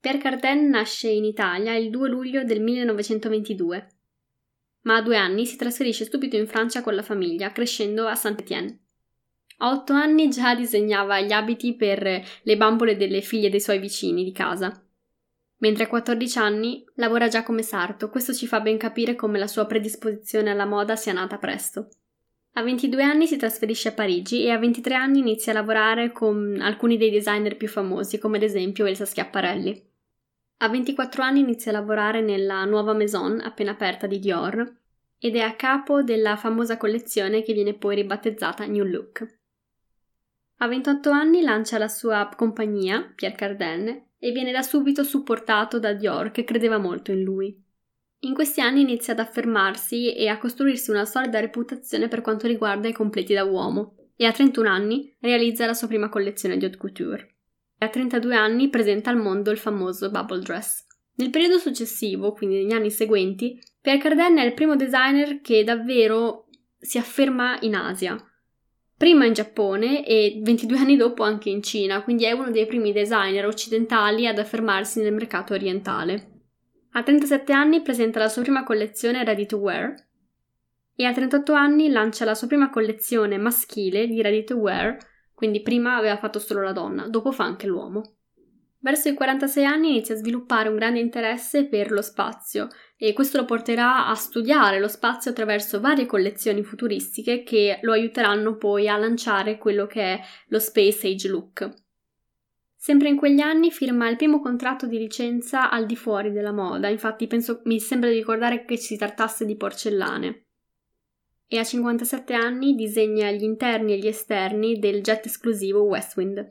Pierre Cardin nasce in Italia il 2 luglio del 1922, ma a due anni si trasferisce subito in Francia con la famiglia, crescendo a Saint-Étienne. A otto anni già disegnava gli abiti per le bambole delle figlie dei suoi vicini di casa. Mentre a 14 anni lavora già come sarto, questo ci fa ben capire come la sua predisposizione alla moda sia nata presto. A 22 anni si trasferisce a Parigi e a 23 anni inizia a lavorare con alcuni dei designer più famosi, come ad esempio Elsa Schiaparelli. A 24 anni inizia a lavorare nella nuova Maison appena aperta di Dior ed è a capo della famosa collezione che viene poi ribattezzata New Look. A 28 anni lancia la sua compagnia, Pierre Cardin, e viene da subito supportato da Dior che credeva molto in lui. In questi anni inizia ad affermarsi e a costruirsi una solida reputazione per quanto riguarda i completi da uomo e a 31 anni realizza la sua prima collezione di haute couture. A 32 anni presenta al mondo il famoso bubble dress. Nel periodo successivo, quindi negli anni seguenti, Pierre Cardin è il primo designer che davvero si afferma in Asia, prima in Giappone e 22 anni dopo anche in Cina, quindi è uno dei primi designer occidentali ad affermarsi nel mercato orientale. A 37 anni presenta la sua prima collezione ready to wear e a 38 anni lancia la sua prima collezione maschile di ready to wear, quindi prima aveva fatto solo la donna, dopo fa anche l'uomo. Verso i 46 anni inizia a sviluppare un grande interesse per lo spazio e questo lo porterà a studiare lo spazio attraverso varie collezioni futuristiche che lo aiuteranno poi a lanciare quello che è lo Space Age Look. Sempre in quegli anni firma il primo contratto di licenza al di fuori della moda, infatti penso, mi sembra di ricordare che si trattasse di porcellane. E a 57 anni disegna gli interni e gli esterni del jet esclusivo Westwind.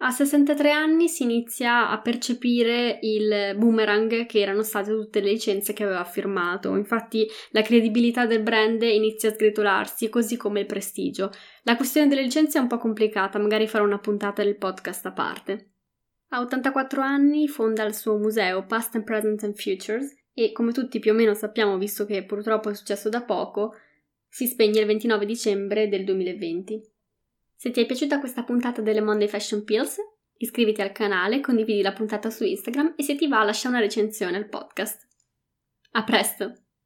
A 63 anni si inizia a percepire il boomerang che erano state tutte le licenze che aveva firmato, infatti la credibilità del brand inizia a sgretolarsi, così come il prestigio. La questione delle licenze è un po' complicata, magari farò una puntata del podcast a parte. A 84 anni fonda il suo museo Past and Present and Futures e come tutti più o meno sappiamo, visto che purtroppo è successo da poco, si spegne il 29 dicembre del 2020. Se ti è piaciuta questa puntata delle Monday Fashion Pills, iscriviti al canale, condividi la puntata su Instagram e se ti va lascia una recensione al podcast. A presto!